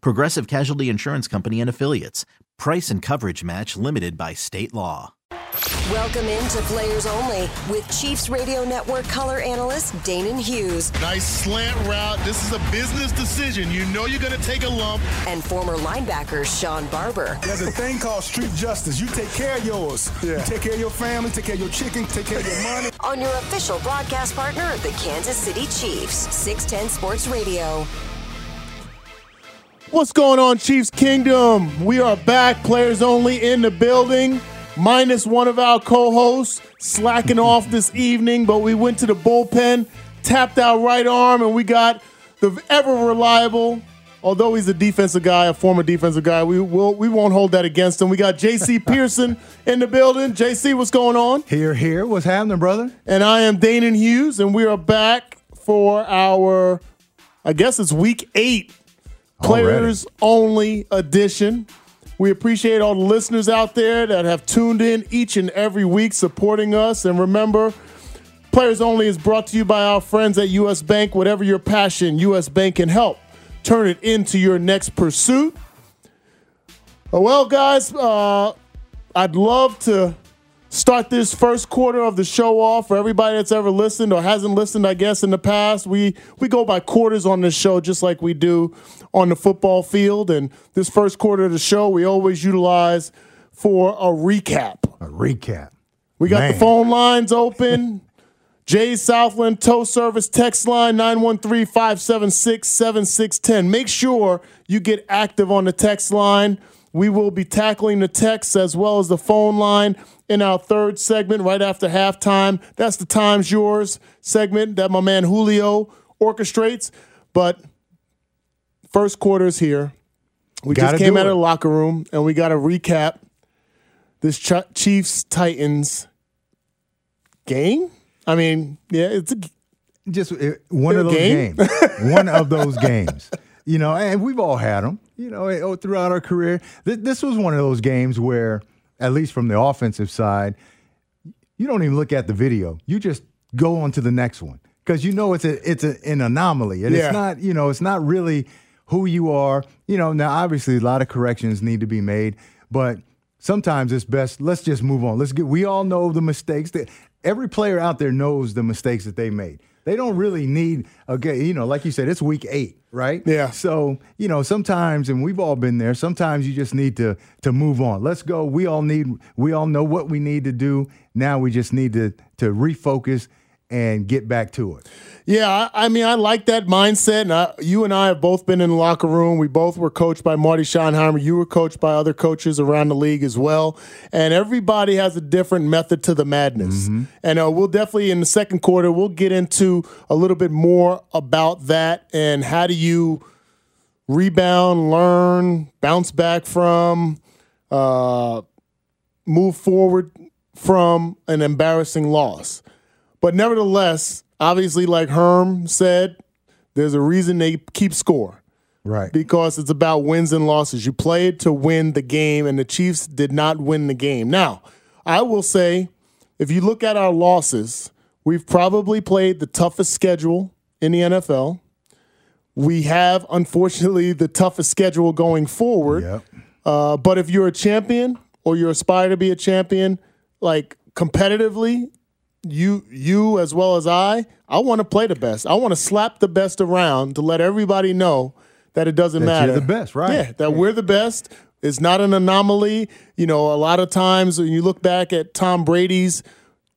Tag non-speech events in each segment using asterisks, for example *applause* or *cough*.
Progressive Casualty Insurance Company and Affiliates. Price and coverage match limited by state law. Welcome into Players Only with Chiefs Radio Network color analyst Danan Hughes Nice slant route. This is a business decision. You know you're going to take a lump. and former linebacker Shawn Barber. There's a thing called street justice. You take care of yours. You take care of your family, take care of your chicken, take care of your money. On your official broadcast partner of the Kansas City Chiefs, 610 Sports Radio. What's going on, Chiefs Kingdom? We are back, players only in the building, minus one of our co hosts slacking off *laughs* this evening, but we went to the bullpen, tapped our right arm, and we got the ever reliable. Although he's a defensive guy, a former defensive guy, we will we won't hold that against him. We got JC *laughs* Pearson in the building. JC, what's going on? Here, here. What's happening, brother? And I am Danan Hughes, and we are back for our, I guess it's week eight players only edition. We appreciate all the listeners out there that have tuned in each and every week supporting us. And remember, Players Only is brought to you by our friends at US Bank. Whatever your passion, US Bank can help turn it into your next pursuit. Well, guys, uh, I'd love to start this first quarter of the show off for everybody that's ever listened or hasn't listened i guess in the past we we go by quarters on this show just like we do on the football field and this first quarter of the show we always utilize for a recap A recap. we got the phone lines open *laughs* Jay Southland Tow Service text line 913-576-7610. Make sure you get active on the text line. We will be tackling the texts as well as the phone line in our third segment right after halftime. That's the Time's Yours segment that my man Julio orchestrates. But first quarter is here. We Gotta just came out of the locker room and we got to recap this Ch- Chiefs Titans game. I mean, yeah, it's a, Just uh, one of those Game? games. *laughs* one of those games. You know, and we've all had them. You know, throughout our career. Th- This was one of those games where, at least from the offensive side, you don't even look at the video. You just go on to the next one because you know it's a it's a, an anomaly, and Yeah. it's not you know it's not really who you are. You know, now obviously a lot of corrections need to be made, but sometimes it's best let's just move on. Let's get. We all know the mistakes that every player out there knows the mistakes that they made. They don't really need okay, you know, like you said, it's week eight, right? Yeah. So you know, sometimes, and we've all been there. Sometimes you just need to to move on. Let's go. We all need. We all know what we need to do. Now we just need to to refocus and get back to it. Yeah, I, I mean, I like that mindset. And I, you and I have both been in the locker room. We both were coached by Marty Schottenheimer. You were coached by other coaches around the league as well. And everybody has a different method to the madness. And uh, we'll definitely, in the second quarter, we'll get into a little bit more about that and how do you rebound, learn, bounce back from, uh, move forward from an embarrassing loss. But nevertheless, obviously, like Herm said, there's a reason they keep score Right. because it's about wins and losses. You play it to win the game, and the Chiefs did not win the game. Now, I will say, if you look at our losses, we've probably played the toughest schedule in the NFL. We have, unfortunately, the toughest schedule going forward. Yep. Uh, but if you're a champion or you aspire to be a champion, like competitively, you you as well as I, I want to play the best. I want to slap the best around to let everybody know that it doesn't That matter. you're the best, right. Yeah, that we're the best. It's not an anomaly. You know, a lot of times when you look back at Tom Brady's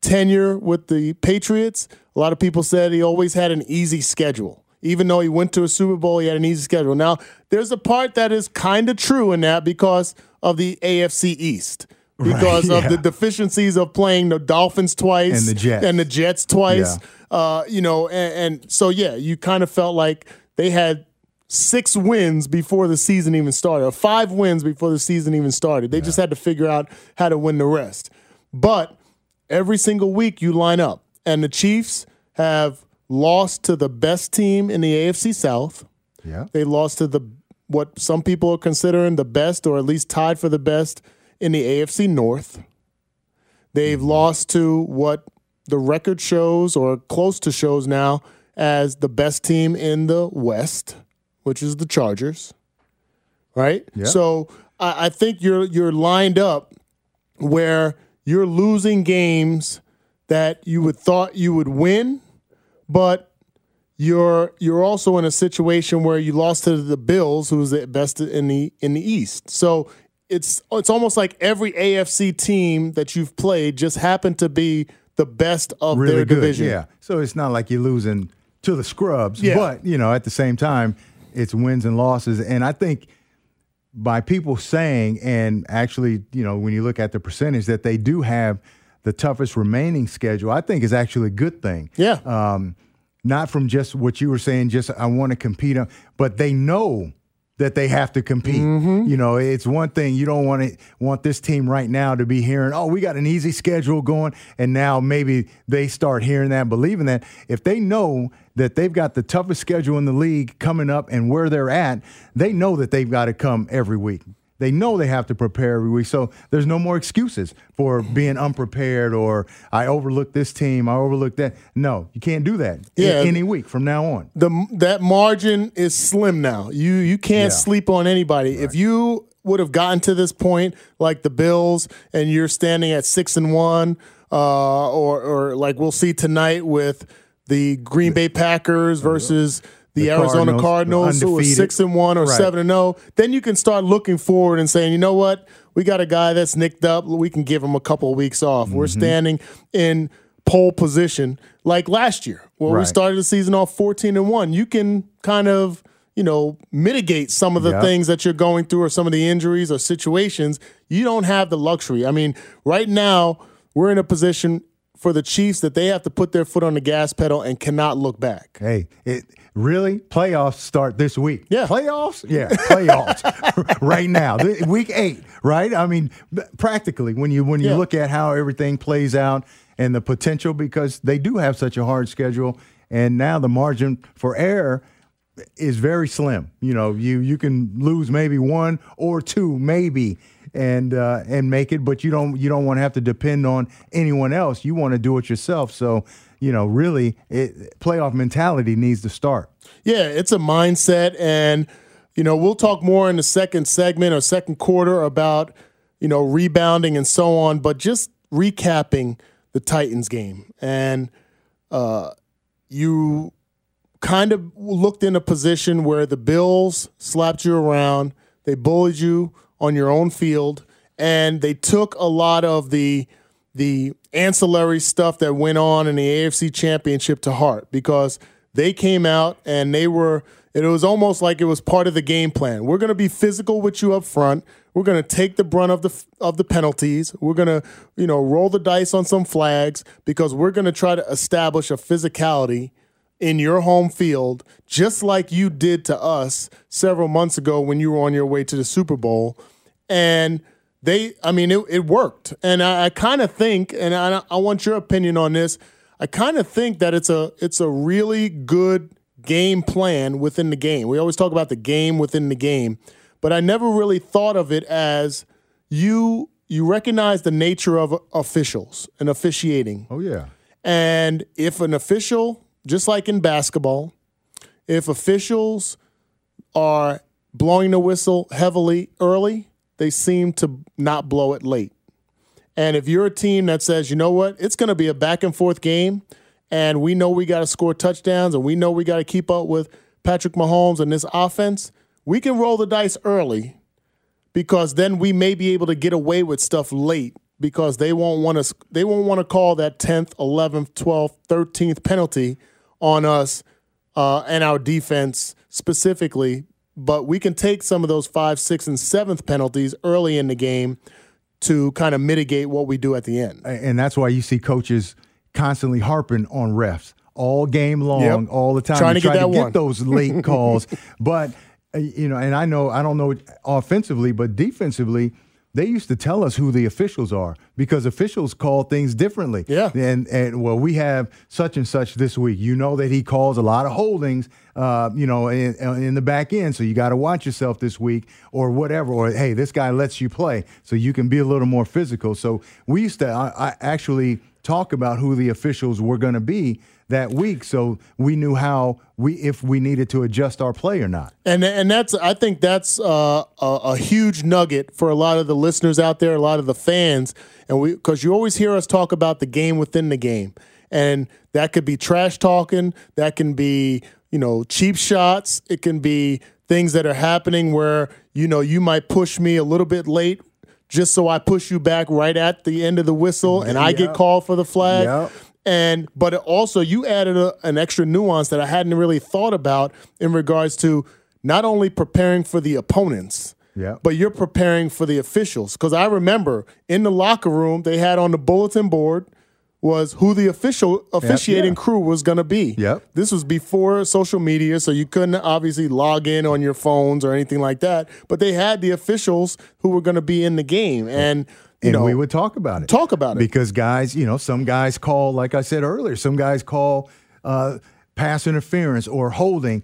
tenure with the Patriots, a lot of people said he always had an easy schedule. Even though he went to a Super Bowl, he had an easy schedule. Now, there's a part that is kind of true in that because of the AFC East. Because Right, of yeah. the deficiencies of playing the Dolphins twice And the Jets. and the Jets twice. Yeah. Uh, you know, and, and so yeah, you kind of felt like they had six wins before the season even started, or five wins before the season even started. They just had to figure out how to win the rest. But every single week you line up, and the Chiefs have lost to the best team in the AFC South. Yeah. They lost to the what some people are considering the best, or at least tied for the best in the AFC North. They've mm-hmm. lost to what the record shows, or close to shows now, as the best team in the West, which is the Chargers. Right. Yeah. So I, I think you're you're lined up where you're losing games that you would thought you would win, but you're you're also in a situation where you lost to the Bills, who's the best in the in the East. So it's it's almost like every AFC team that you've played just happened to be the best of really their good. division. Yeah. So it's not like you're losing to the scrubs, Yeah. but you know, at the same time, it's wins and losses. And I think by people saying, and actually, you know, when you look at the percentage that they do have the toughest remaining schedule, I think is actually a good thing. Yeah. Um, not from just what you were saying, just I want to compete, on, but they know that they have to compete. Mm-hmm. You know, it's one thing you don't want to want this team right now to be hearing, "Oh, we got an easy schedule going," and now maybe they start hearing that, believing that. If they know that they've got the toughest schedule in the league coming up and where they're at, they know that they've got to come every week. They know they have to prepare every week. So there's no more excuses for being unprepared or I overlooked this team, I overlooked that. No, you can't do that Yeah. any week from now on. the that margin is slim now. You you can't Yeah. sleep on anybody. If you would have gotten to this point like the Bills and you're standing at six and one, uh, or or like we'll see tonight with the Green Bay Packers versus the, The Arizona Cardinals, Cardinals, who are six and one or Right. seven and zero, then you can start looking forward and saying, you know what, we got a guy that's nicked up. We can give him a couple of weeks off. We're Mm-hmm. standing in pole position like last year, where we started the season off fourteen and one. You can kind of you know mitigate some of the Yeah. things that you're going through or some of the injuries or situations. You don't have the luxury. I mean, right now we're in a position for the Chiefs that they have to put their foot on the gas pedal and cannot look back. Hey, it really playoffs start this week. Yeah. playoffs. Yeah, playoffs *laughs* right now. Week eight, right? I mean, practically when you when you Yeah. look at how everything plays out and the potential, because they do have such a hard schedule, and now the margin for error is very slim. You know, you you can lose maybe one or two, maybe, and uh, and make it, but you don't you don't want to have to depend on anyone else. You want to do it yourself. So you know, really, it, playoff mentality needs to start. Yeah, it's a mindset. And, you know, we'll talk more in the second segment or second quarter about, you know, rebounding and so on. But just recapping the Titans game. And uh, you kind of looked in a position where the Bills slapped you around, they bullied you on your own field, and they took a lot of the the ancillary stuff that went on in the AFC Championship to heart because they came out and they were it was almost like it was part of the game plan. We're going to be physical with you up front. We're going to take the brunt of the of the penalties. We're going to, you know, roll the dice on some flags because we're going to try to establish a physicality in your home field, just like you did to us several months ago when you were on your way to the Super Bowl. And they, I mean, it, it worked. And I, I kind of think, and I, I want your opinion on this. I kind of think that it's a it's a really good game plan within the game. We always talk about the game within the game, but I never really thought of it as you you recognize the nature of officials and officiating. Oh yeah, And if an official, just like in basketball, if officials are blowing the whistle heavily early, they seem to not blow it late. And if you're a team that says, you know what, it's going to be a back and forth game, and we know we got to score touchdowns, and we know we got to keep up with Patrick Mahomes and this offense, we can roll the dice early because then we may be able to get away with stuff late because they won't want to they won't want to call that 10th, 11th, 12th, 13th penalty on us uh, and our defense specifically. But we can take some of those five, six, and seventh penalties early in the game to kind of mitigate what we do at the end. and that's why you see coaches constantly harping on refs all game long, Yep. all the time, Trying to try get that one. those late *laughs* calls. But uh, you know, and I know I don't know offensively, but defensively. They used to tell us who the officials are because officials call things differently. Yeah. And and well, we have such and such this week. You know that he calls a lot of holdings, uh, you know, in, in the back end. So you got to watch yourself this week or whatever. Or hey, this guy lets you play, so you can be a little more physical. So we used to I, I actually talk about who the officials were going to be that week, so we knew how we if we needed to adjust our play or not. And and that's I think that's uh, a, a huge nugget for a lot of the listeners out there, a lot of the fans, and we because you always hear us talk about the game within the game, and that could be trash talking, that can be you know cheap shots, it can be things that are happening where you know you might push me a little bit late. Just so I push you back right at the end of the whistle, and I get called for the flag. Yep. And but also you added a, an extra nuance that I hadn't really thought about in regards to not only preparing for the opponents, Yeah. but you're preparing for the officials. Because I remember in the locker room they had on the bulletin board was who the official officiating yeah. crew was going to be. Yep. This was before social media, so you couldn't obviously log in on your phones or anything like that. But they had the officials who were going to be in the game, and and know we would talk about it. talk about it. because guys, you know, some guys call, like I said earlier, some guys call uh, pass interference or holding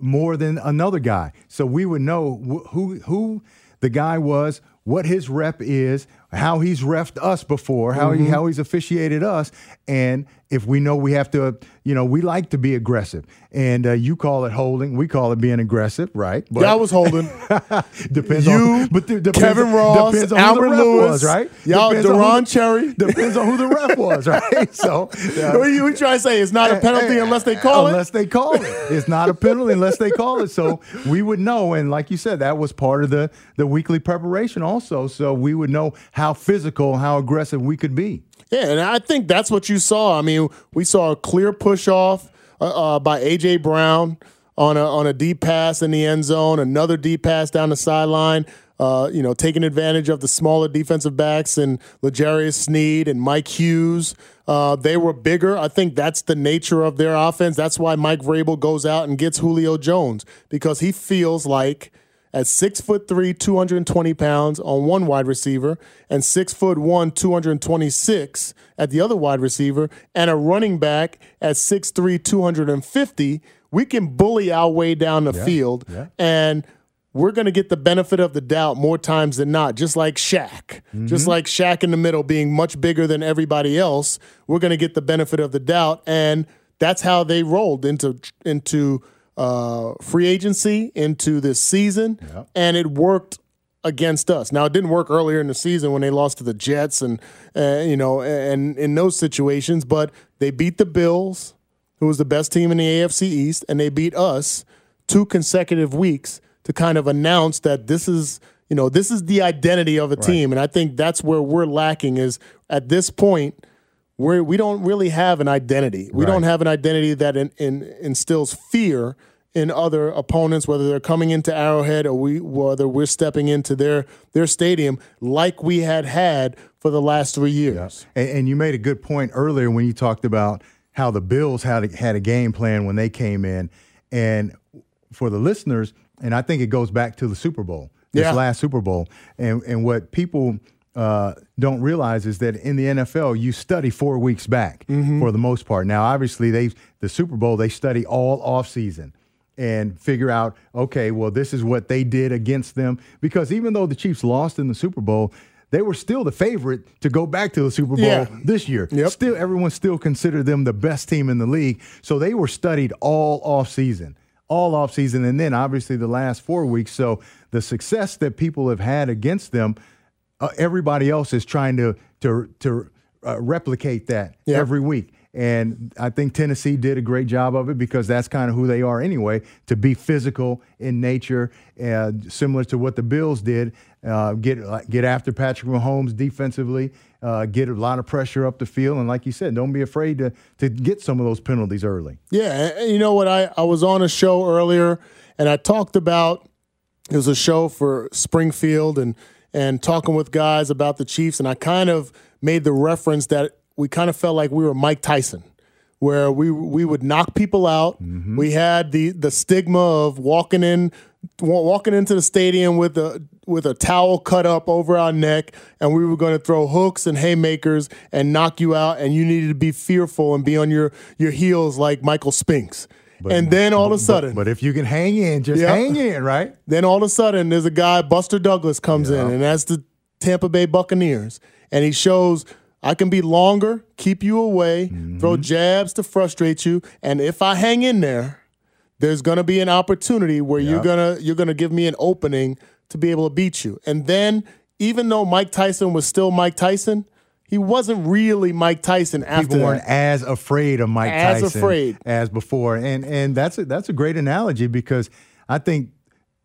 more than another guy. So we would know wh- who who the guy was, what his rep is, how he's refed us before, how Mm-hmm. he how he's officiated us, and if we know we have to, you know, we like to be aggressive, and uh, you call it holding, we call it being aggressive, right? But Y'all was holding. *laughs* depends you, on, but th- depends Kevin Ross, depends on who the ref Lewis, was, right? Y'all, Depends Deron the- Cherry. Depends on who the ref was, *laughs* right? So, yeah. What are you trying to say? It's not a penalty unless they call it. unless they call it. It's not a penalty unless they call it. So we would know, and like you said, that was part of the the weekly preparation also. So we would know how physical, how aggressive we could be. Yeah, and I think that's what you saw. I mean, we saw a clear push off uh, uh, by AJ Brown on a on a deep pass in the end zone, another deep pass down the sideline. Uh, you know, taking advantage of the smaller defensive backs and L'Jarius Sneed and Mike Hughes. Uh, they were bigger. I think that's the nature of their offense. That's why Mike Vrabel goes out and gets Julio Jones because he feels like at six foot three, 220 pounds on one wide receiver, and six foot one, 226 at the other wide receiver, and a running back at 6'3, 250, we can bully our way down the field. And we're going to get the benefit of the doubt more times than not, just like Shaq. Just mm-hmm. like Shaq in the middle being much bigger than everybody else, we're going to get the benefit of the doubt. And that's how they rolled into into uh, free agency, into this season, and it worked against us. Now it didn't work earlier in the season when they lost to the Jets, and uh, you know, and in those situations, but they beat the Bills, who was the best team in the AFC East, and they beat us two consecutive weeks to kind of announce that this is you know this is the identity of a team, and I think that's where we're lacking is at this point we're, we don't really have an identity. We don't have an identity that in, in, instills fear in other opponents, whether they're coming into Arrowhead or we whether we're stepping into their their stadium like we had had for the last three years. And, and you made a good point earlier when you talked about how the Bills had a, had a game plan when they came in, and for the listeners, and I think it goes back to the Super Bowl, this Yeah. last Super Bowl, and and what people uh, don't realize is that in the NFL you study four weeks back for the most part. Now, obviously, they the Super Bowl they study all off season and figure out okay, well, this is what they did against them because even though the Chiefs lost in the Super Bowl. They were still the favorite to go back to the Super Bowl Yeah. this year. Yep. Still, everyone still considered them the best team in the league. So they were studied all off season, all off season, and then obviously the last four weeks. So the success that people have had against them, uh, everybody else is trying to to to uh, replicate that every week. And I think Tennessee did a great job of it because that's kind of who they are anyway, to be physical in nature, uh, similar to what the Bills did. uh, get get after Patrick Mahomes defensively, uh, get a lot of pressure up the field, and like you said, don't be afraid to to get some of those penalties early. Yeah, and you know what? I, I was on a show earlier and I talked about it was a show for Springfield and and talking with guys about the Chiefs, and I kind of made the reference that we kind of felt like we were Mike Tyson, where we we would knock people out. Mm-hmm. We had the the stigma of walking in walking into the stadium with a with a towel cut up over our neck, and we were going to throw hooks and haymakers and knock you out, and you needed to be fearful and be on your your heels like Michael Spinks. And then all of a sudden, But if you can hang in, just Yeah. hang in, right? *laughs* then all of a sudden, there's a guy, Buster Douglas, comes in, and that's the Tampa Bay Buccaneers. And he shows I can be longer, keep you away, mm-hmm. throw jabs to frustrate you. And if I hang in there, there's gonna be an opportunity where you're gonna you're gonna give me an opening to be able to beat you. And then even though Mike Tyson was still Mike Tyson, he wasn't really Mike Tyson after People weren't that. as afraid of Mike As Tyson afraid. as before, and and that's a, that's a great analogy because I think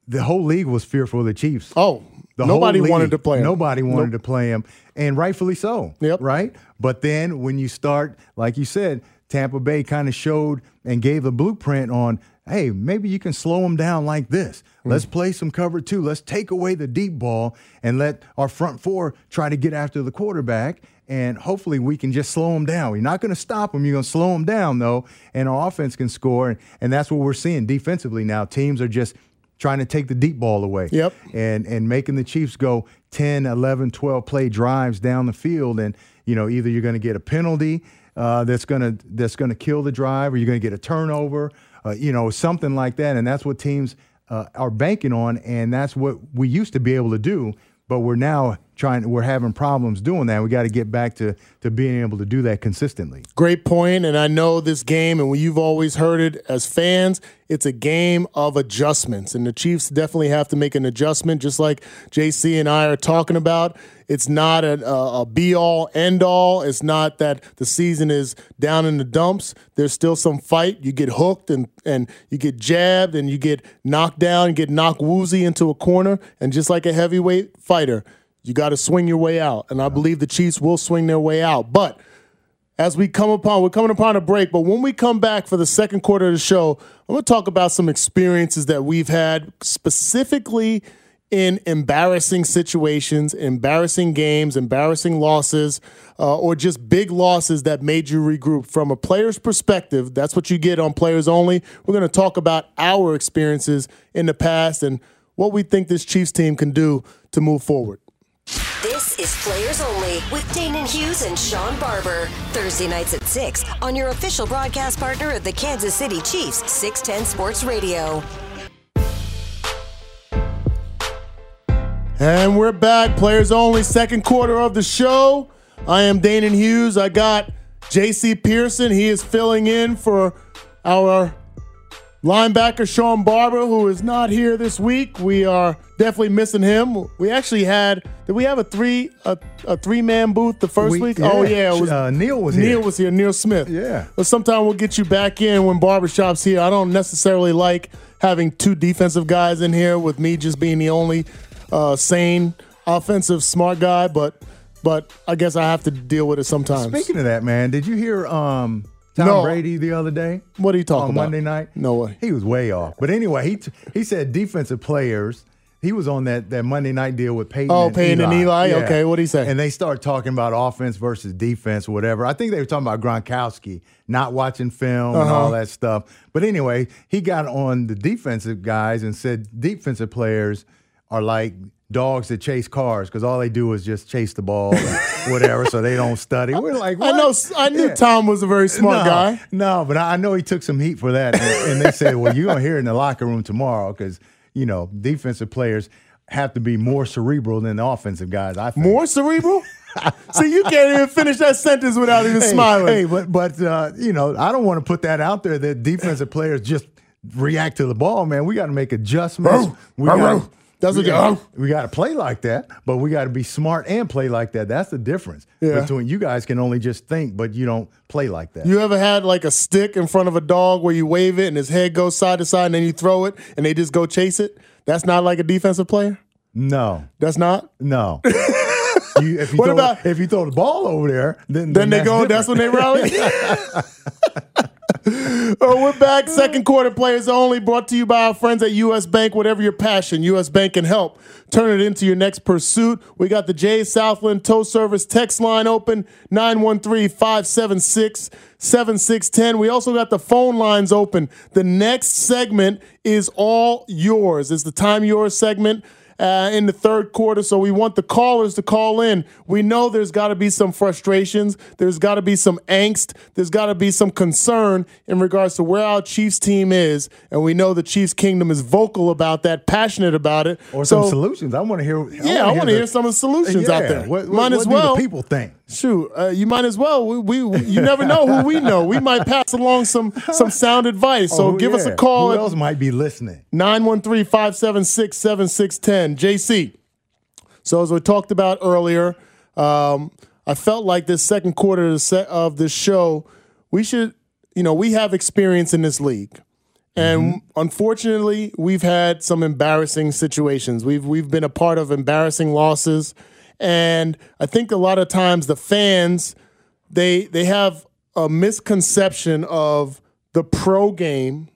the whole league was fearful of the Chiefs. Oh, The nobody whole wanted to play him. Nobody wanted Nope. to play him, and rightfully so. Yep. Right. But then when you start, like you said, Tampa Bay kind of showed and gave the blueprint on, hey, maybe you can slow them down like this. Hmm. Let's play some cover two. Let's take away the deep ball and let our front four try to get after the quarterback. And hopefully we can just slow them down. You're not going to stop them. You're going to slow them down, though, and our offense can score. And, and that's what we're seeing defensively now. Teams are just trying to take the deep ball away Yep. and and making the Chiefs go 10, 11, 12 play drives down the field and you know either you're going to get a penalty uh, that's going to that's going to kill the drive or you're going to get a turnover uh, you know something like that and that's what teams uh, are banking on and that's what we used to be able to do but we're now trying we're having problems doing that we got to get back to to being able to do that consistently Great point, and I know this game, and you've always heard it as fans. It's a game of adjustments, and the Chiefs definitely have to make an adjustment, just like JC and I are talking about. It's not a, a, be all, end all. It's not that the season is down in the dumps. There's still some fight. You get hooked and and you get jabbed, and you get knocked down, and get knocked woozy into a corner, and just like a heavyweight fighter, you got to swing your way out. And I believe the Chiefs will swing their way out, but as we come upon we're coming upon a break but when we come back for the second quarter of the show i'm going to talk about some experiences that we've had specifically in embarrassing situations embarrassing games embarrassing losses uh, or just big losses that made you regroup from a player's perspective that's what you get on players only we're going to talk about our experiences in the past and what we think this chiefs team can do to move forward This is Players Only with Danan Hughes and Shawn Barber. Thursday nights at 6 on your official broadcast partner of the Kansas City Chiefs, 610 Sports Radio. And we're back. Players only, second quarter of the show. I am Danan Hughes. I got JC Pearson. He is filling in for our linebacker, Shawn Barber, who is not here this week. We are definitely missing him. We actually had, did we have a three a, a three man booth the first We- week? Oh, yeah. yeah. It was, Uh, Neil was Neil here. Neil was here, Neil Smith. Yeah. But sometime we'll get you back in when Barbershop's here. I don't necessarily like having two defensive guys in here with me just being the only uh, sane offensive smart guy, but but I guess I have to deal with it sometimes. speaking of that man did you hear um Tom No. Brady the other day what are you talking on about? Monday night. No way. He was way off. But anyway, he t- he said defensive players. He was on that, that Monday night deal with Peyton. Oh, and Peyton and Eli? Yeah. Okay, what'd he say? And they start talking about offense versus defense, whatever. I think they were talking about Gronkowski not watching film and Uh-huh. all that stuff. But anyway, he got on the defensive guys and said defensive players are like dogs that chase cars because all they do is just chase the ball and whatever, so they don't study. We're like, I know. I knew Yeah. Tom was a very smart no, guy. No, but I know he took some heat for that. And, and they said, well, you're going to hear it in the locker room tomorrow because, you know, defensive players have to be more cerebral than the offensive guys, I think. More cerebral. See, you can't even finish that sentence without even Hey, smiling. Hey, but, but uh, you know, I don't want to put that out there that defensive players just react to the ball, man. We got to make adjustments. we got. That's what we you- got, *laughs* we got to play like that, but we got to be smart and play like that. That's the difference Yeah. between you guys can only just think, but you don't play like that. You ever had like a stick in front of a dog where you wave it and his head goes side to side and then you throw it and they just go chase it? That's not like a defensive player. No, That's not. no. *laughs* You, if you What throw, about- if you throw the ball over there? Then Then they that's go. different. That's when they rally. *laughs* *laughs* oh, we're back. Second quarter players only. Brought to you by our friends at U.S. Bank. Whatever your passion, U.S. Bank can help turn it into your next pursuit. We got the Jay Southland Tow Service text line open 913-576-7610. We also got the phone lines open. The next segment is all yours. It's the time yours segment uh, in the third quarter. So we want the callers to call in. We know there's got to be some frustrations. There's got to be some angst. There's got to be some concern in regards to where our Chiefs team is. And we know the Chiefs Kingdom is vocal about that, passionate about it. or so, some solutions. I want to hear. Yeah, I want to hear some of the solutions out there. What, what, might what as do well. the people think? Shoot, uh, you might as well. We, we, you never know who we know. We might pass along some some sound advice. So Oh, give us a call Who else might be listening? 913 576 7610. JC. So, as we talked about earlier, um, I felt like this second quarter of the set of the show, we should, you know, we have experience in this league. And unfortunately, we've had some embarrassing situations. We've we've been a part of embarrassing losses, and I think a lot of times the fans they they have a misconception of the pro game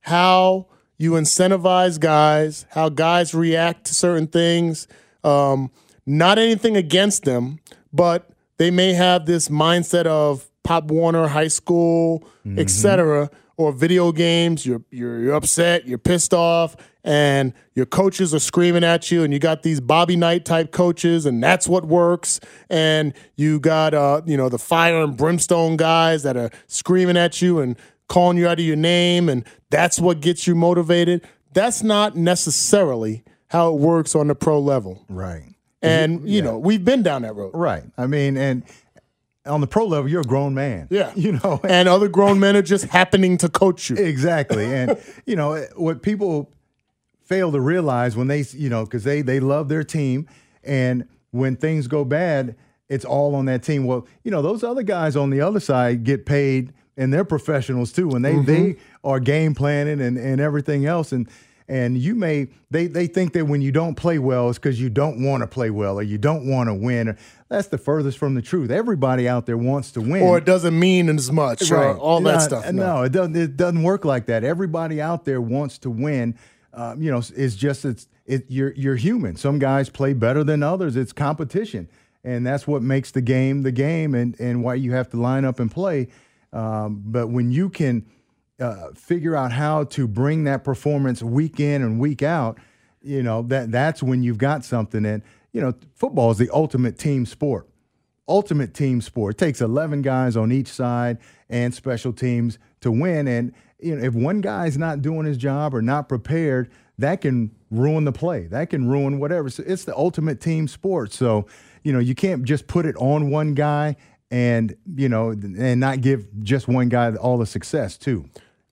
how you incentivize guys, how guys react to certain things. Um, not anything against them, but they may have this mindset of Pop Warner High School, etc., or video games. You're, you're you're upset, you're pissed off, and your coaches are screaming at you, and you got these Bobby Knight type coaches, and that's what works. And you got uh, you know the fire and brimstone guys that are screaming at you and calling you out of your name, and that's what gets you motivated. That's not necessarily how it works on the pro level. Right. And you know, we've been down that road. Right. I mean, and on the pro level, you're a grown man. Yeah. *laughs* You know, And other grown men are just happening to coach you. exactly. And *laughs* you know what people fail to realize when they, you know, because they they love their team, and when things go bad, it's all on that team. Well, you know, those other guys on the other side get paid, and they're professionals too. And they they mm-hmm. are game planning and and everything else, and and you may they they think that when you don't play well, it's because you don't want to play well or you don't want to win. That's the furthest from the truth. Everybody out there wants to win Or it doesn't mean as much, or all that Not- stuff. No, it doesn't. It doesn't work like that. Everybody out there wants to win. Um, you know, it's just it's it. You're you're human. Some guys play better than others. It's competition, and that's what makes the game the game, and and why you have to line up and play. Um, but when you can uh, figure out how to bring that performance week in and week out, you know that that's when you've got something. And you know, football is the ultimate team sport ultimate team sport. It takes 11 guys on each side and special teams to win. And you know, if one guy's not doing his job or not prepared, that can ruin the play. That can ruin whatever. So it's the ultimate team sport. So, you know, you can't just put it on one guy and, you know, and not give just one guy all the success too.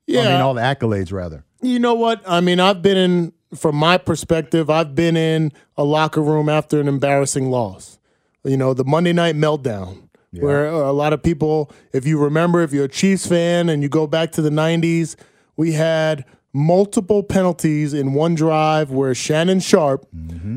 I mean, all the accolades rather. You know what? I mean, I've been in, from my perspective, I've been in a locker room after an embarrassing loss. You know, the Monday night meltdown, where a lot of people, if you remember, if you're a Chiefs fan and you go back to the 90s, we had multiple penalties in one drive where Shannon Sharpe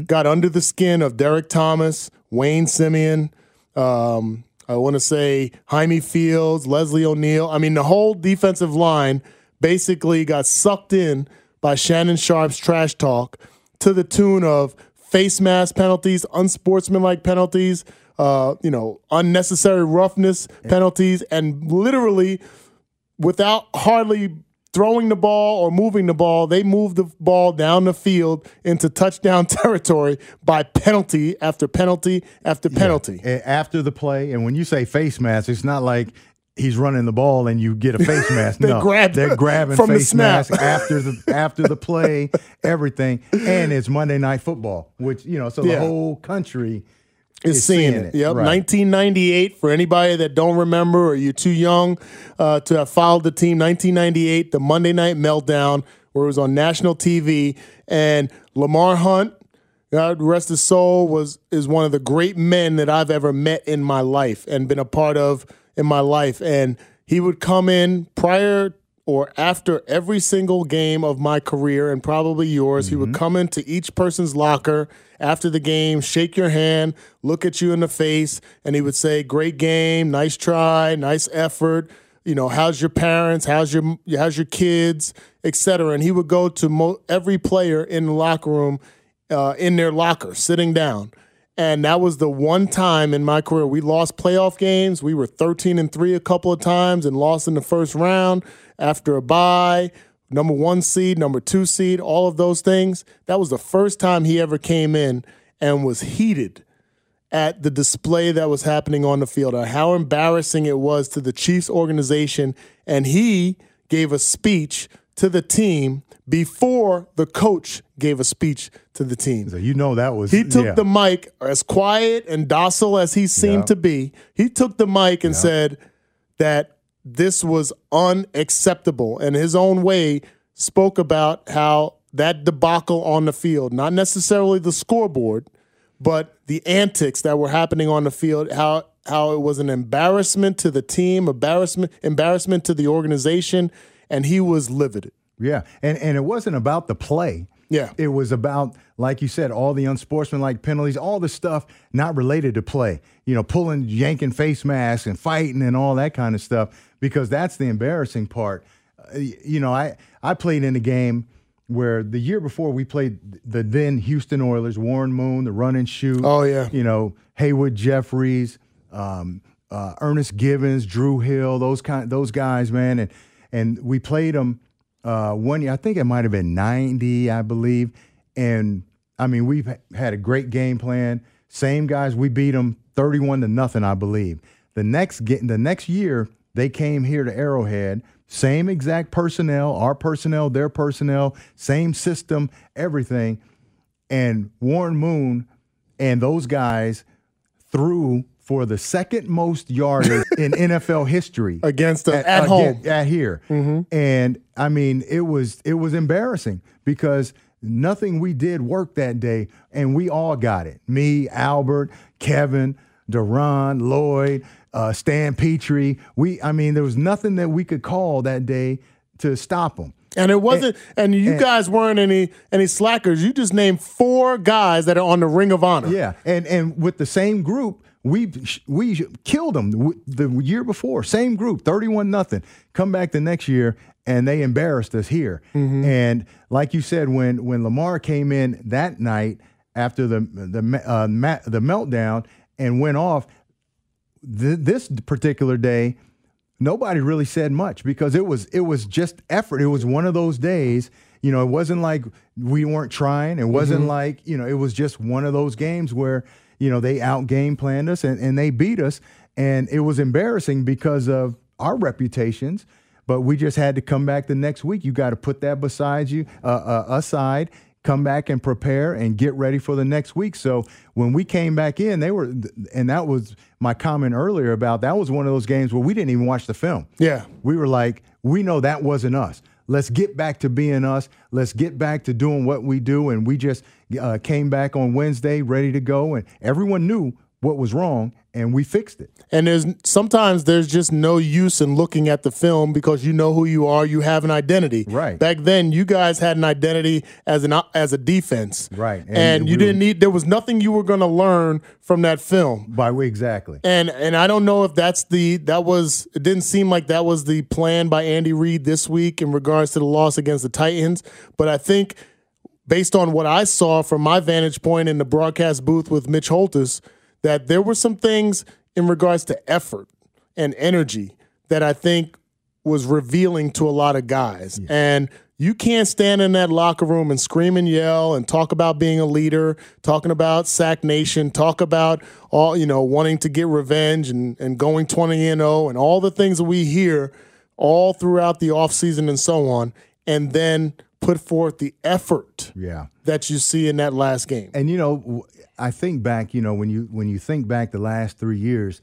got under the skin of Derrick Thomas, Wayne Simmons, um, I want to say Jaime Fields, Leslie O'Neal. I mean, the whole defensive line basically got sucked in by Shannon Sharpe's trash talk to the tune of face mask penalties, unsportsmanlike penalties, uh, you know, unnecessary roughness penalties, and literally without hardly throwing the ball or moving the ball, they moved the ball down the field into touchdown *laughs* territory by penalty after penalty after penalty. A- After the play, and when you say face mask, it's not like he's running the ball and you get a face *laughs* mask. They no, grab they're grabbing from the face snap. mask after the *laughs* after the play, everything, and it's Monday Night Football, which you know, so Yeah. the whole country is seeing it. Yep, Right. 1998. For anybody that don't remember or you're too young uh, to have followed the team, 1998, the Monday Night Meltdown, where it was on national TV, and Lamar Hunt, God rest his soul, was is one of the great men that I've ever met in my life and been a part of in my life. And he would come in prior or after every single game of my career and probably yours, he would come into each person's locker after the game, shake your hand, look at you in the face, and he would say, "Great game, nice try, nice effort." You know, how's your parents? How's your how's your kids, etc. And he would go to mo- every player in the locker room, uh, in their locker, sitting down. And that was the one time in my career we lost playoff games. We were 13 and 3 a couple of times and lost in the first round after a bye, number 1 seed, number 2 seed, all of those things. That was the first time he ever came in and was heated at the display that was happening on the field, or how embarrassing it was to the Chiefs organization. And he gave a speech to the team before the coach gave a speech to the team. So you know that was He took yeah. the mic, as quiet and docile as he seemed Yeah. to be. He took the mic and said that this was unacceptable, and his own way spoke about how that debacle on the field, not necessarily the scoreboard, but the antics that were happening on the field, how how it was an embarrassment to the team, embarrassment embarrassment to the organization, and he was livid. Yeah, and and it wasn't about the play. Yeah. it was about like you said, all the unsportsmanlike penalties, all the stuff not related to play. You know, pulling, yanking face masks and fighting and all that kind of stuff. Because that's the embarrassing part. Uh, you know, I I played in a game where the year before we played the then Houston Oilers, Warren Moon, the run and shoot. Oh, yeah. you know Haywood Jeffires, um, uh, Ernest Givins, Drew Hill, those kind those guys, man, and and we played them uh, one year. I think it might have been ninety, I believe, and I mean we've had a great game plan. Same guys, we beat them thirty-one to nothing, I believe. The next get the next year they came here to Arrowhead. Same exact personnel, our personnel, their personnel, same system, everything and Warren Moon and those guys threw for the second most yardage *laughs* in NFL history Against the- at home. again- at here. And I mean, it was it was embarrassing because nothing we did worked that day, and we all got it. Me, Albert, Kevin, Deron, Lloyd, uh, Stan Petry. We, I mean, there was nothing that we could call that day to stop them. And it wasn't, and, you guys weren't any any slackers. You just named four guys that are on the Ring of Honor. Yeah, and and with the same group, we we killed them the year before. Same group, thirty-one nothing. Come back the next year, and they embarrassed us here. And like you said, when when Lamar came in that night after the the uh, ma- the meltdown and went off, th- this particular day, nobody really said much because it was it was just effort. It was one of those days. You know, it wasn't like we weren't trying. It wasn't like you know, it was just one of those games where you know they out game planned us and, and they beat us, and it was embarrassing because of our reputations. But we just had to come back the next week. You got to put that beside you, uh, uh, aside, come back and prepare and get ready for the next week. So when we came back in, they were, and that was my comment earlier about that was one of those games where we didn't even watch the film. Yeah. We were like, we know that wasn't us. Let's get back to being us. Let's get back to doing what we do. And we just uh, came back on Wednesday ready to go. And everyone knew what was wrong and we fixed it. And there's sometimes there's just no use in looking at the film because you know who you are. You have an identity. Right. Back then, you guys had an identity as an as a defense. Right. And, And you we didn't need. There was nothing you were going to learn from that film. By way, exactly. And and I don't know if that's the that was it didn't seem like that was the plan by Andy Reid this week in regards to the loss against the Titans, but I think based on what I saw from my vantage point in the broadcast booth with Mitch Holthus that there were some things in regards to effort and energy that I think was revealing to a lot of guys. And you can't stand in that locker room and scream and yell and talk about being a leader, talking about Sack Nation, talk about all, you know, wanting to get revenge and, and going 20 and 0 and all the things that we hear all throughout the offseason and so on, and then put forth the effort Yeah. that you see in that last game. And you know, I think back, you know, when you when you think back the last three years,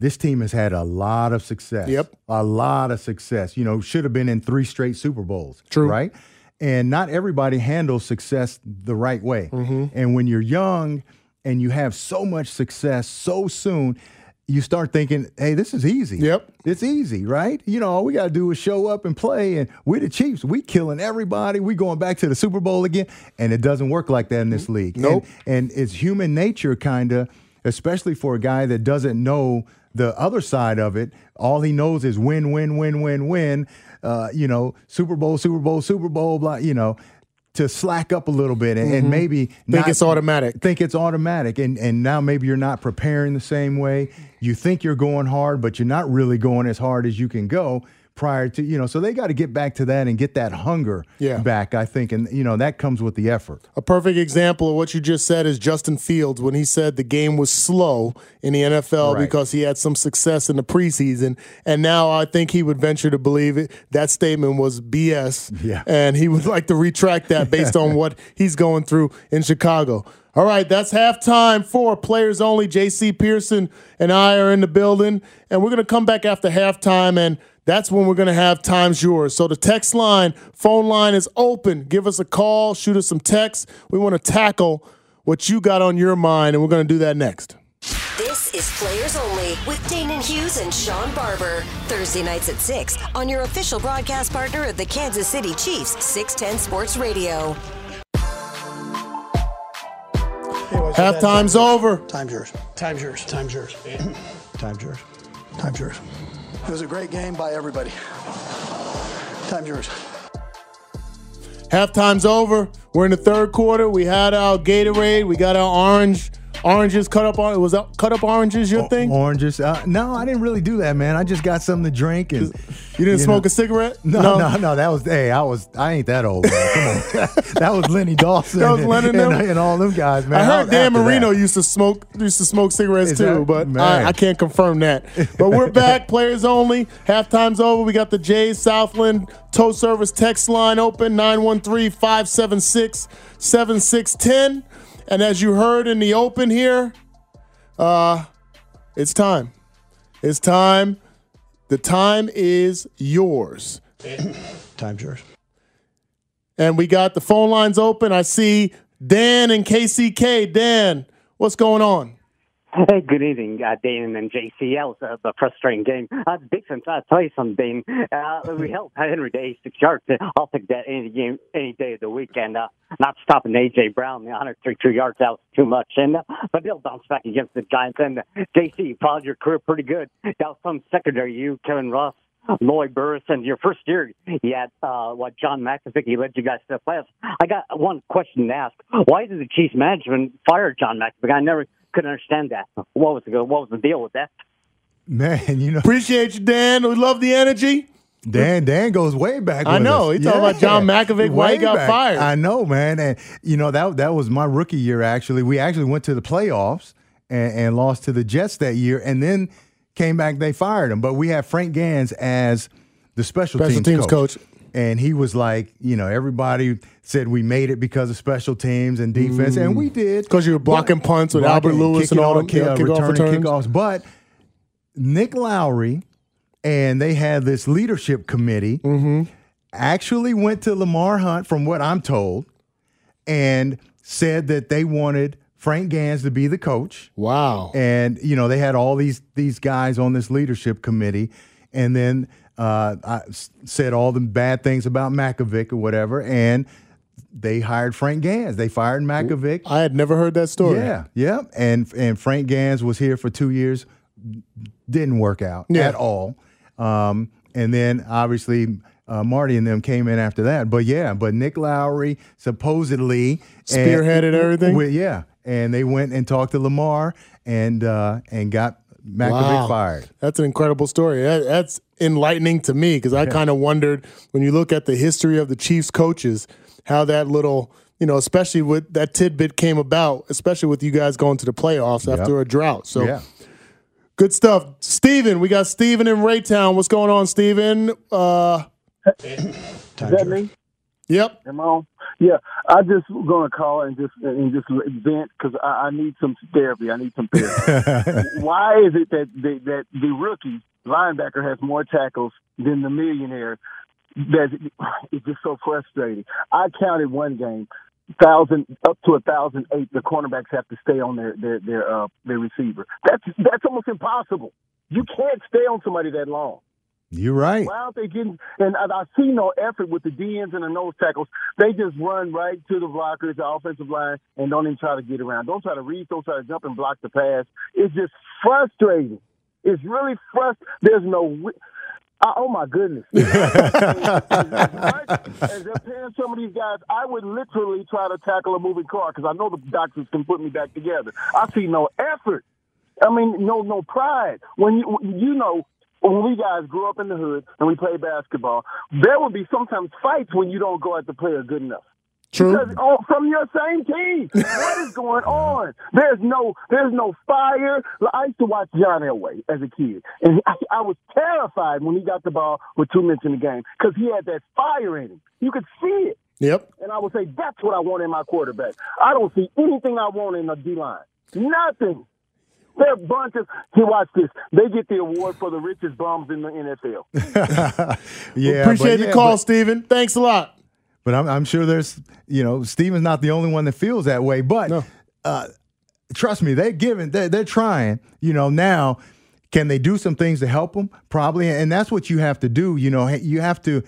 this team has had a lot of success. Yep. A lot of success. You know, should have been in three straight Super Bowls. True. Right? And not everybody handles success the right way. Mm-hmm. And when you're young and you have so much success so soon, you start thinking, hey, this is easy. Yep. It's easy, right? You know, all we got to do is show up and play, and we're the Chiefs. We killing everybody. We going back to the Super Bowl again, and it doesn't work like that in this league. Nope. And, and it's human nature, kind of, especially for a guy that doesn't know the other side of it. All he knows is win, win, win, win, win. Uh, you know, Super Bowl, Super Bowl, Super Bowl, blah. You know, to slack up a little bit and, and maybe Mm-hmm. Think not- it's automatic. think it's automatic and and now maybe you're not preparing the same way you think you're going hard but you're not really going as hard as you can go prior to you know so they got to get back to that and get that hunger Yeah. back i think and you know that comes with the effort A perfect example of what you just said is Justin Fields when he said the game was slow in the NFL Right. because he had some success in the preseason. And now I think he would venture to believe it. That statement was BS. Yeah. And he would like to retract that based *laughs* on what he's going through in Chicago. All right, that's halftime for players only. JC Pearson and I are in the building, and we're going to come back after halftime, and that's when we're going to have Times Yours. So the text line, phone line is open. Give us a call, shoot us some texts. We want to tackle what you got on your mind, and we're going to do that next. This is Players Only with Danan Hughes and Shawn Barber. Thursday nights at 6 on your official broadcast partner of the Kansas City Chiefs, 610 Sports Radio. Halftime's over. Time's yours. Time's yours. Time's yours. Time's yours. Time's yours. It was a great game by everybody. Time's yours. Halftime's over. We're in the third quarter. We had our Gatorade. We got our orange oranges cut up. on Was that cut up oranges your thing? oranges uh, no i didn't really do that man i just got something to drink and You didn't you smoke know- a cigarette? no, no, no, That was hey, I was I ain't that old. Man. Come on, *laughs* that was Lenny Dawson. That was and, and, and all them guys, man. I heard was Dan Marino that. used to smoke used to smoke cigarettes Is too, that- but. I, I can't confirm that. But we're back, *laughs* players only. Halftime's over. We got the Jays Southland Tow Service text line open 913-576-7610. And as you heard in the open here, uh, it's time. It's time. The time is yours. Time's yours. And we got the phone lines open. I see Dan and KCK. Dan, what's going on? Hey, *laughs* good evening, uh, Dane and JC. That was a, a frustrating game. Uh, Dixon, I'll tell you something, Dane. Uh, we held *laughs* Henry to 86 yards. I'll take that any game, any day of the weekend. Uh, not stopping AJ Brown, the 132 yards, that was too much. And uh, but they'll bounce back against the Giants. And uh, JC, you followed your career pretty good. That was some secondary. You, Kevin Ross. Lloyd Burruss, and your first year, you had uh, what John McAfee. He led you guys to the playoffs. I got one question to ask: Why did the Chiefs management fire John McAfee? I never could understand that. What was the what was the deal with that? man. You know, Appreciate you, Dan. We love the energy. Dan Dan goes way back. I know. us. He talking about John Mackovic, why he got back. fired. I know, man. And you know that that was my rookie year. Actually, we actually went to the playoffs and, and lost to the Jets that year, and then came back. They fired him, but we had Frank Gansz as the special, Special teams, teams coach. And he was like, you know, everybody said we made it because of special teams and defense, and we did because you were blocking But- punts with blocking, Albert Lewis and all the kick- kickoff returning returns. kickoffs. But Nick Lowery and they had this leadership committee Mm-hmm. actually went to Lamar Hunt, from what I'm told, and said that they wanted Frank Gansz to be the coach. Wow. And you know they had all these these guys on this leadership committee, and then uh, I said all the bad things about Mackovic or whatever, and they hired Frank Gansz. They fired Mackovic. I had never heard that story. Yeah, yeah. And and Frank Gansz was here for two years, didn't work out Yeah. at all. Um, and then obviously uh, Marty and them came in after that. But yeah, but Nick Lowery supposedly Spearheaded everything? Well, yeah, and they went and talked to Lamar and uh, and got Wow. fired. That's an incredible story. That- that's enlightening to me because I kind of wondered when you look at the history of the Chiefs coaches, how that little, you know, especially with that tidbit came about, especially with you guys going to the playoffs after a drought. So yeah. good stuff. Steven, we got Steven in Raytown. What's going on, Steven? Uh, Time's yours. yep. Am I on? Yeah, I just gonna call and just and just vent because I, I need some therapy. I need some therapy. *laughs* Why is it that the, that the rookie linebacker has more tackles than the millionaire? That it's just so frustrating. I counted one game. thousand up to a thousand eight, the cornerbacks have to stay on their their their uh, their receiver. That's that's almost impossible. You can't stay on somebody that long. You're right. Why aren't they getting? And I, I see no effort with the DNs and the nose tackles. They just run right to the blockers, the offensive line, and don't even try to get around. Don't try to read. Don't try to jump and block the pass. It's just frustrating. It's really frustrating. There's no. Uh, oh my goodness! *laughs* As they're paying some of these guys, I would literally try to tackle a moving car because I know the doctors can put me back together. I see no effort. I mean, no, no pride. When you, you know, when we guys grew up in the hood and we played basketball, there would be sometimes fights when you don't go at the player good enough. True. Because oh, from your same team, *laughs* what is going on? There's no, there's no fire. I used to watch John Elway as a kid, and I, I was terrified when he got the ball with two minutes in the game because he had that fire in him. You could see it. Yep. And I would say that's what I want in my quarterback. I don't see anything I want in a D line. Nothing. They're a bunch of. Here, watch this. They get the award for the richest bums in the NFL. *laughs* yeah, Appreciate but- the yeah, call, but- Steven. Thanks a lot. But I'm, I'm sure there's, you know, Steven's not the only one that feels that way. But uh, trust me, they're giving, they're, they're trying. You know, now, can they do some things to help them? Probably. And that's what you have to do. You know, you have to,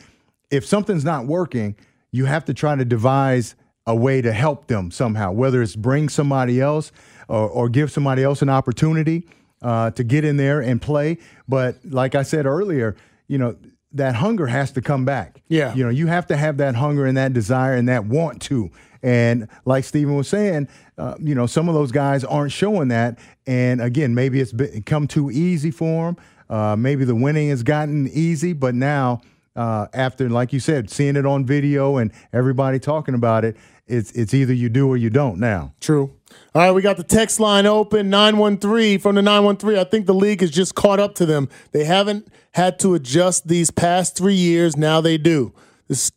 if something's not working, you have to try to devise a way to help them somehow, whether it's bring somebody else or, or give somebody else an opportunity uh, to get in there and play. But like I said earlier, you know, that hunger has to come back. Yeah. You know, you have to have that hunger and that desire and that want to. And like Stephen was saying, uh, you know, some of those guys aren't showing that. And again, maybe it's been, come too easy for them. Uh, maybe the winning has gotten easy, but now uh, after, like you said, seeing it on video and everybody talking about it, it's it's either you do or you don't now. True. All right, we got the text line open 913 from the 913. I think the league has just caught up to them. They haven't had to adjust these past three years. Now they do.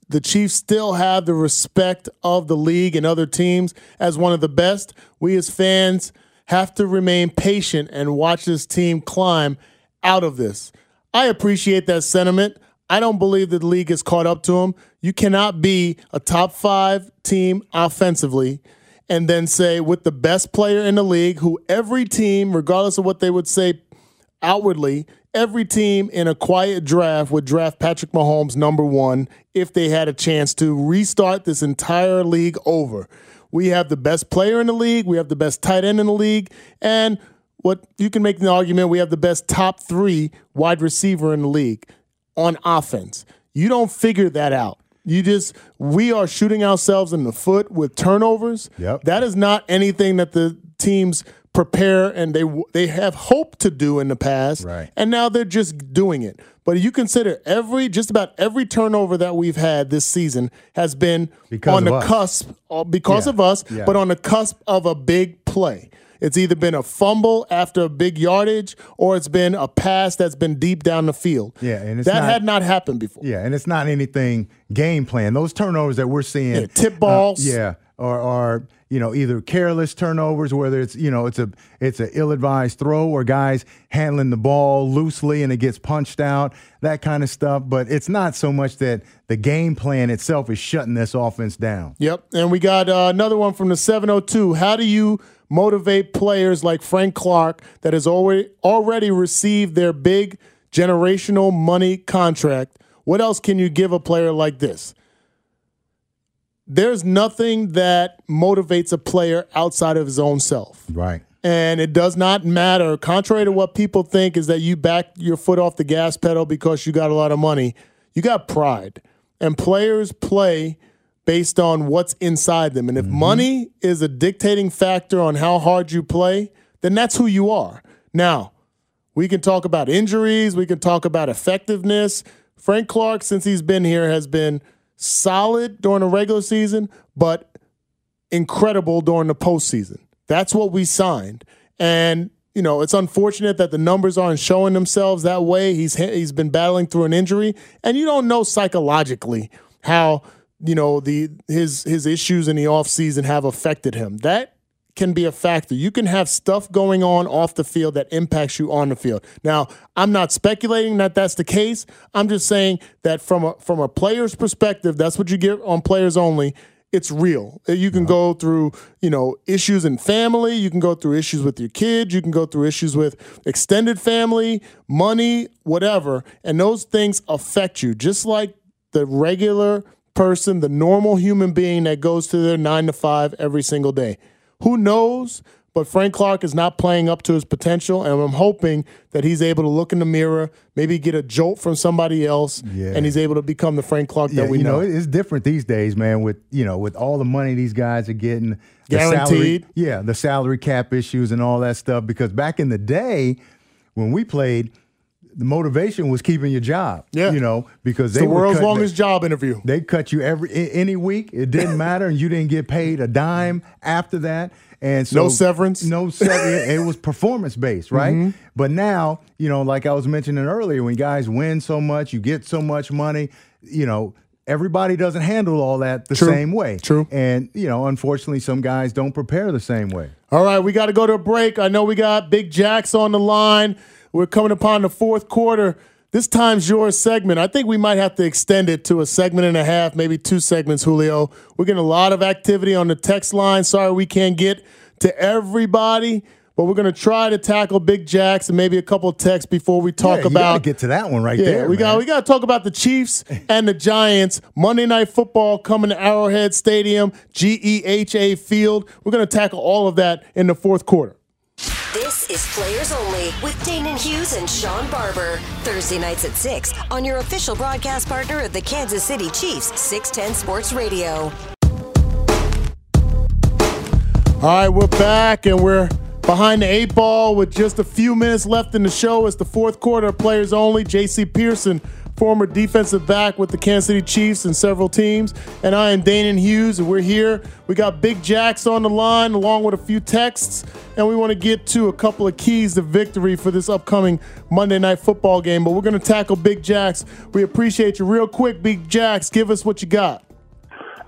The Chiefs still have the respect of the league and other teams as one of the best. We as fans have to remain patient and watch this team climb out of this. I appreciate that sentiment. I don't believe the league has caught up to them. You cannot be a top five team offensively and then say with the best player in the league, who every team, regardless of what they would say outwardly, every team in a quiet draft would draft Patrick Mahomes number one if they had a chance to restart this entire league over. We have the best player in the league, we have the best tight end in the league, and what you can make the argument we have the best top three wide receiver in the league on offense. You don't figure that out. You just we are shooting ourselves in the foot with turnovers. Yep. That is not anything that the teams prepare and they they have hoped to do in the past. Right. And now they're just doing it. But you consider every just about every turnover that we've had this season has been Because on the us. cusp uh, because Yeah. of us, Yeah. but on the cusp of a big play. It's either been a fumble after a big yardage or it's been a pass that's been deep down the field. Yeah, and it's that not- had not happened before. Yeah, and it's not anything game plan. Those turnovers that we're seeing, Yeah, tip uh, balls. yeah, or, you know either careless turnovers, whether it's you know it's a it's an ill-advised throw or guys handling the ball loosely and it gets punched out, that kind of stuff. But it's not so much that the game plan itself is shutting this offense down. Yep. And we got uh, another one from the 702. How do you motivate players like Frank Clark that has already already received their big generational money contract? What else can you give a player like this? There's nothing that motivates a player outside of his own self. Right. And it does not matter, contrary to what people think, is that you back your foot off the gas pedal because you got a lot of money. You got pride. And players play based on what's inside them. And if mm-hmm. money is a dictating factor on how hard you play, then that's who you are. Now, we can talk about injuries, we can talk about effectiveness. Frank Clark, since he's been here, has been solid during the regular season, but incredible during the postseason. That's what we signed. And, you know, it's unfortunate that the numbers aren't showing themselves that way. He's he's been battling through an injury, and you don't know psychologically how, you know, the his his issues in the offseason have affected him. That can be a factor. You can have stuff going on off the field that impacts you on the field. Now, I'm not speculating that that's the case. I'm just saying that from a from a player's perspective, that's what you get on players only. it's real. Uh, you can go through, you know, issues in family. You can go through issues with your kids. You can go through issues with extended family, money, whatever. And those things affect you, just like the regular person, the normal human being that goes to their nine to five every single day. Who knows? But Frank Clark is not playing up to his potential, and I'm hoping that he's able to look in the mirror, maybe get a jolt from somebody else, Yeah. and he's able to become the Frank Clark Yeah, that we you know, know. it's different these days, man. With you know, with all the money these guys are getting, the salary, Guaranteed. yeah, the salary cap issues and all that stuff. Because back in the day, when we played, the motivation was keeping your job. Yeah. you know, because It's they the world's cut- longest job interview. They cut you every any week. It didn't *laughs* matter, and you didn't get paid a dime after that. And so No severance. no severance. it was performance based, right? Mm-hmm. But now, you know, like I was mentioning earlier, when guys win so much, you get so much money. You know, everybody doesn't handle all that the True. same way. True. And you know, unfortunately, some guys don't prepare the same way. All right, we got to go to a break. I know we got Big Jacks on the line. We're coming upon the fourth quarter. This time's your segment. I think we might have to extend it to a segment and a half, maybe two segments, Julio. We're getting a lot of activity on the text line. Sorry we can't get to everybody, but we're going to try to tackle Big Jacks and maybe a couple of texts before we talk Yeah, about get to that one right yeah, there. we got we got to talk about the Chiefs and the Giants. Monday Night Football coming to Arrowhead Stadium, GEHA Field. We're going to tackle all of that in the fourth quarter. This is Players Only with Danan Hughes and Shawn Barber. Thursday nights at 6 on your official broadcast partner of the Kansas City Chiefs, 610 Sports Radio. All right, we're back and we're behind the eight ball with just a few minutes left in the show. It's the fourth quarter, players only. J.C. Pearson, former defensive back with the Kansas City Chiefs and several teams, and I am Danan Hughes, and we're here. We got Big Jacks on the line along with a few texts, and we want to get to a couple of keys to victory for this upcoming Monday Night Football game. But we're going to tackle Big Jacks. We appreciate you real quick, Big Jacks. Give us what you got.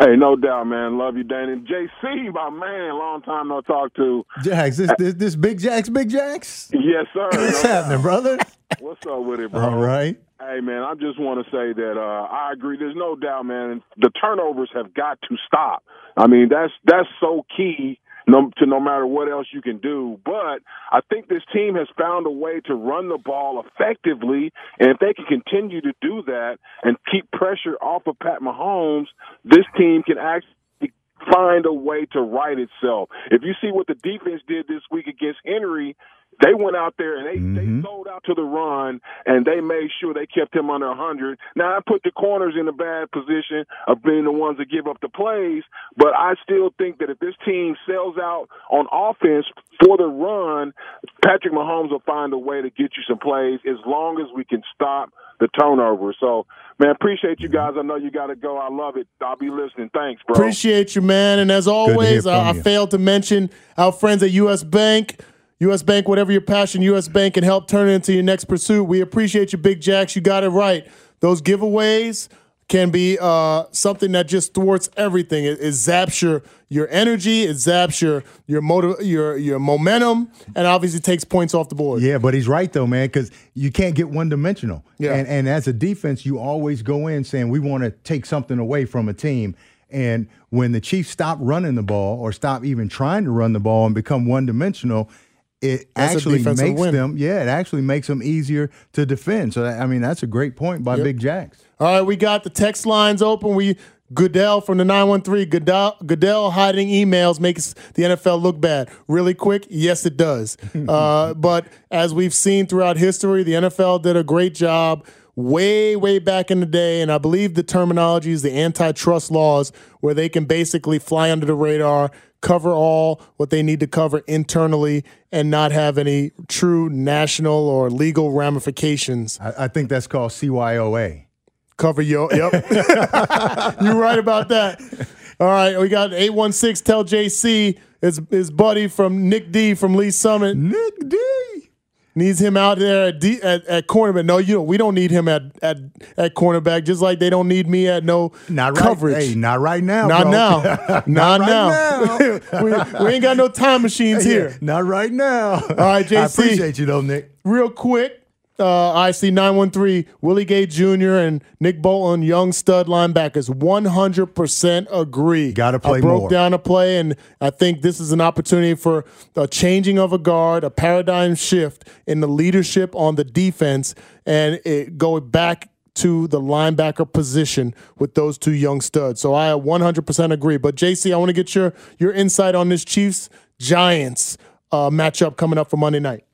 Hey, no doubt, man. Love you, Danny. JC, my man, long time no talk to. Jacks, this, this this Big Jacks, Big Jacks. Yes, sir. What's No happening, brother? What's up with it, bro? All right. Hey, man, I just want to say that uh, I agree. There's no doubt, man. The turnovers have got to stop. I mean, that's that's so key no, to no matter what else you can do. But I think this team has found a way to run the ball effectively, and if they can continue to do that and keep pressure off of Pat Mahomes, this team can actually find a way to right itself. If you see what the defense did this week against Henry, they went out there and they, they sold out to the run and they made sure they kept him under 100. Now, I put the corners in a bad position of being the ones that give up the plays, but I still think that if this team sells out on offense for the run, Patrick Mahomes will find a way to get you some plays as long as we can stop the turnover. So, man, appreciate you guys. I know you got to go. I love it. I'll be listening. Thanks, bro. Appreciate you, man. And as always, I, I failed to mention our friends at U.S. Bank. U.S. Bank, whatever your passion, U.S. Bank can help turn it into your next pursuit. We appreciate you, Big Jacks. You got it right. Those giveaways can be uh, something that just thwarts everything. It, it zaps your your energy, it zaps your your motiv- your your momentum, and obviously takes points off the board. Yeah, but he's right though, man, because you can't get one dimensional. Yeah. And and as a defense, you always go in saying we want to take something away from a team. And when the Chiefs stop running the ball or stop even trying to run the ball and become one dimensional, it That's actually makes win. them, yeah, it actually makes them easier to defend. So I mean, that's a great point by Yep. Big Jacks. All right, we got the text lines open. We Goodell from the 913. Goodell, Goodell hiding emails makes the NFL look bad. Really quick? Yes, it does. *laughs* uh, but as we've seen throughout history, the NFL did a great job way, way back in the day. And I believe the terminology is the antitrust laws, where they can basically fly under the radar, cover all what they need to cover internally, and not have any true national or legal ramifications. I, I think that's called CYOA. Cover your yep. *laughs* You're right about that. All right, we got 816 tell JC his his buddy from Nick D from Lee's Summit. Nick D needs him out there at D, at, at cornerback. No, you don't, we don't need him at, at at cornerback just like they don't need me at no Not right. coverage. Hey, not right now. Not bro. now. *laughs* Not, right now. *laughs* we, we ain't got no time machines *laughs* Yeah, here. not right now. All right, I JC. appreciate you though, Nick. Real quick, uh, IC 913, Willie Gay Jr. and Nick Bolton, young stud linebackers, 100% agree. Got to play I broke more. down a play, and I think this is an opportunity for a changing of a guard, a paradigm shift in the leadership on the defense, and it going back to the linebacker position with those two young studs. So I 100% agree. But JC, I want to get your your insight on this Chiefs Giants uh, matchup coming up for Monday night.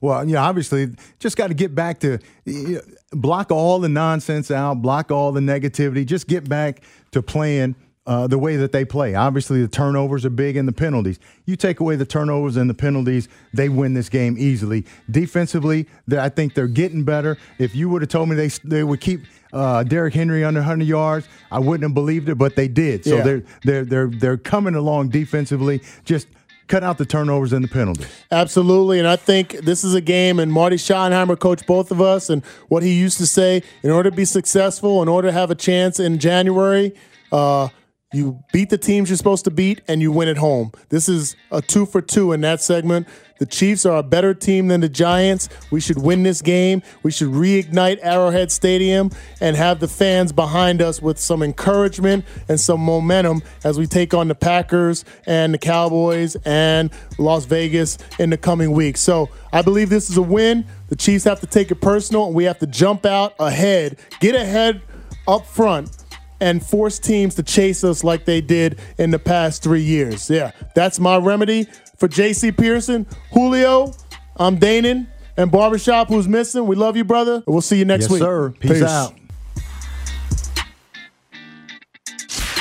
Well, you know, obviously, just got to get back to you know, block all the nonsense out, block all the negativity, just get back to playing uh, the way that they play. Obviously, the turnovers are big and the penalties. You take away the turnovers and the penalties, they win this game easily. Defensively, I think they're getting better. If you would have told me they they would keep uh, Derrick Henry under 100 yards, I wouldn't have believed it, but they did. So Yeah. they're they're they're they're coming along defensively. Just cut out the turnovers and the penalties. Absolutely. And I think this is a game, and Marty Schottenheimer coached both of us, and what he used to say in order to be successful, in order to have a chance in January, uh, you beat the teams you're supposed to beat and you win at home. This is a two for two in that segment. The Chiefs are a better team than the Giants. We should win this game. We should reignite Arrowhead Stadium and have the fans behind us with some encouragement and some momentum as we take on the Packers and the Cowboys and Las Vegas in the coming weeks. So I believe this is a win. The Chiefs have to take it personal and we have to jump out ahead, get ahead up front and force teams to chase us like they did in the past three years. Yeah, that's my remedy for JC Pearson. Julio, I'm Danan, and Barbershop, who's missing. We love you, brother. We'll see you next yes, week. sir. Peace, out.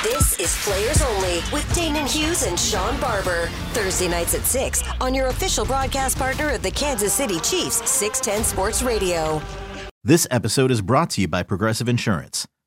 This is Players Only with Danan Hughes and Shawn Barber. Thursday nights at 6 on your official broadcast partner of the Kansas City Chiefs, 610 Sports Radio. This episode is brought to you by Progressive Insurance.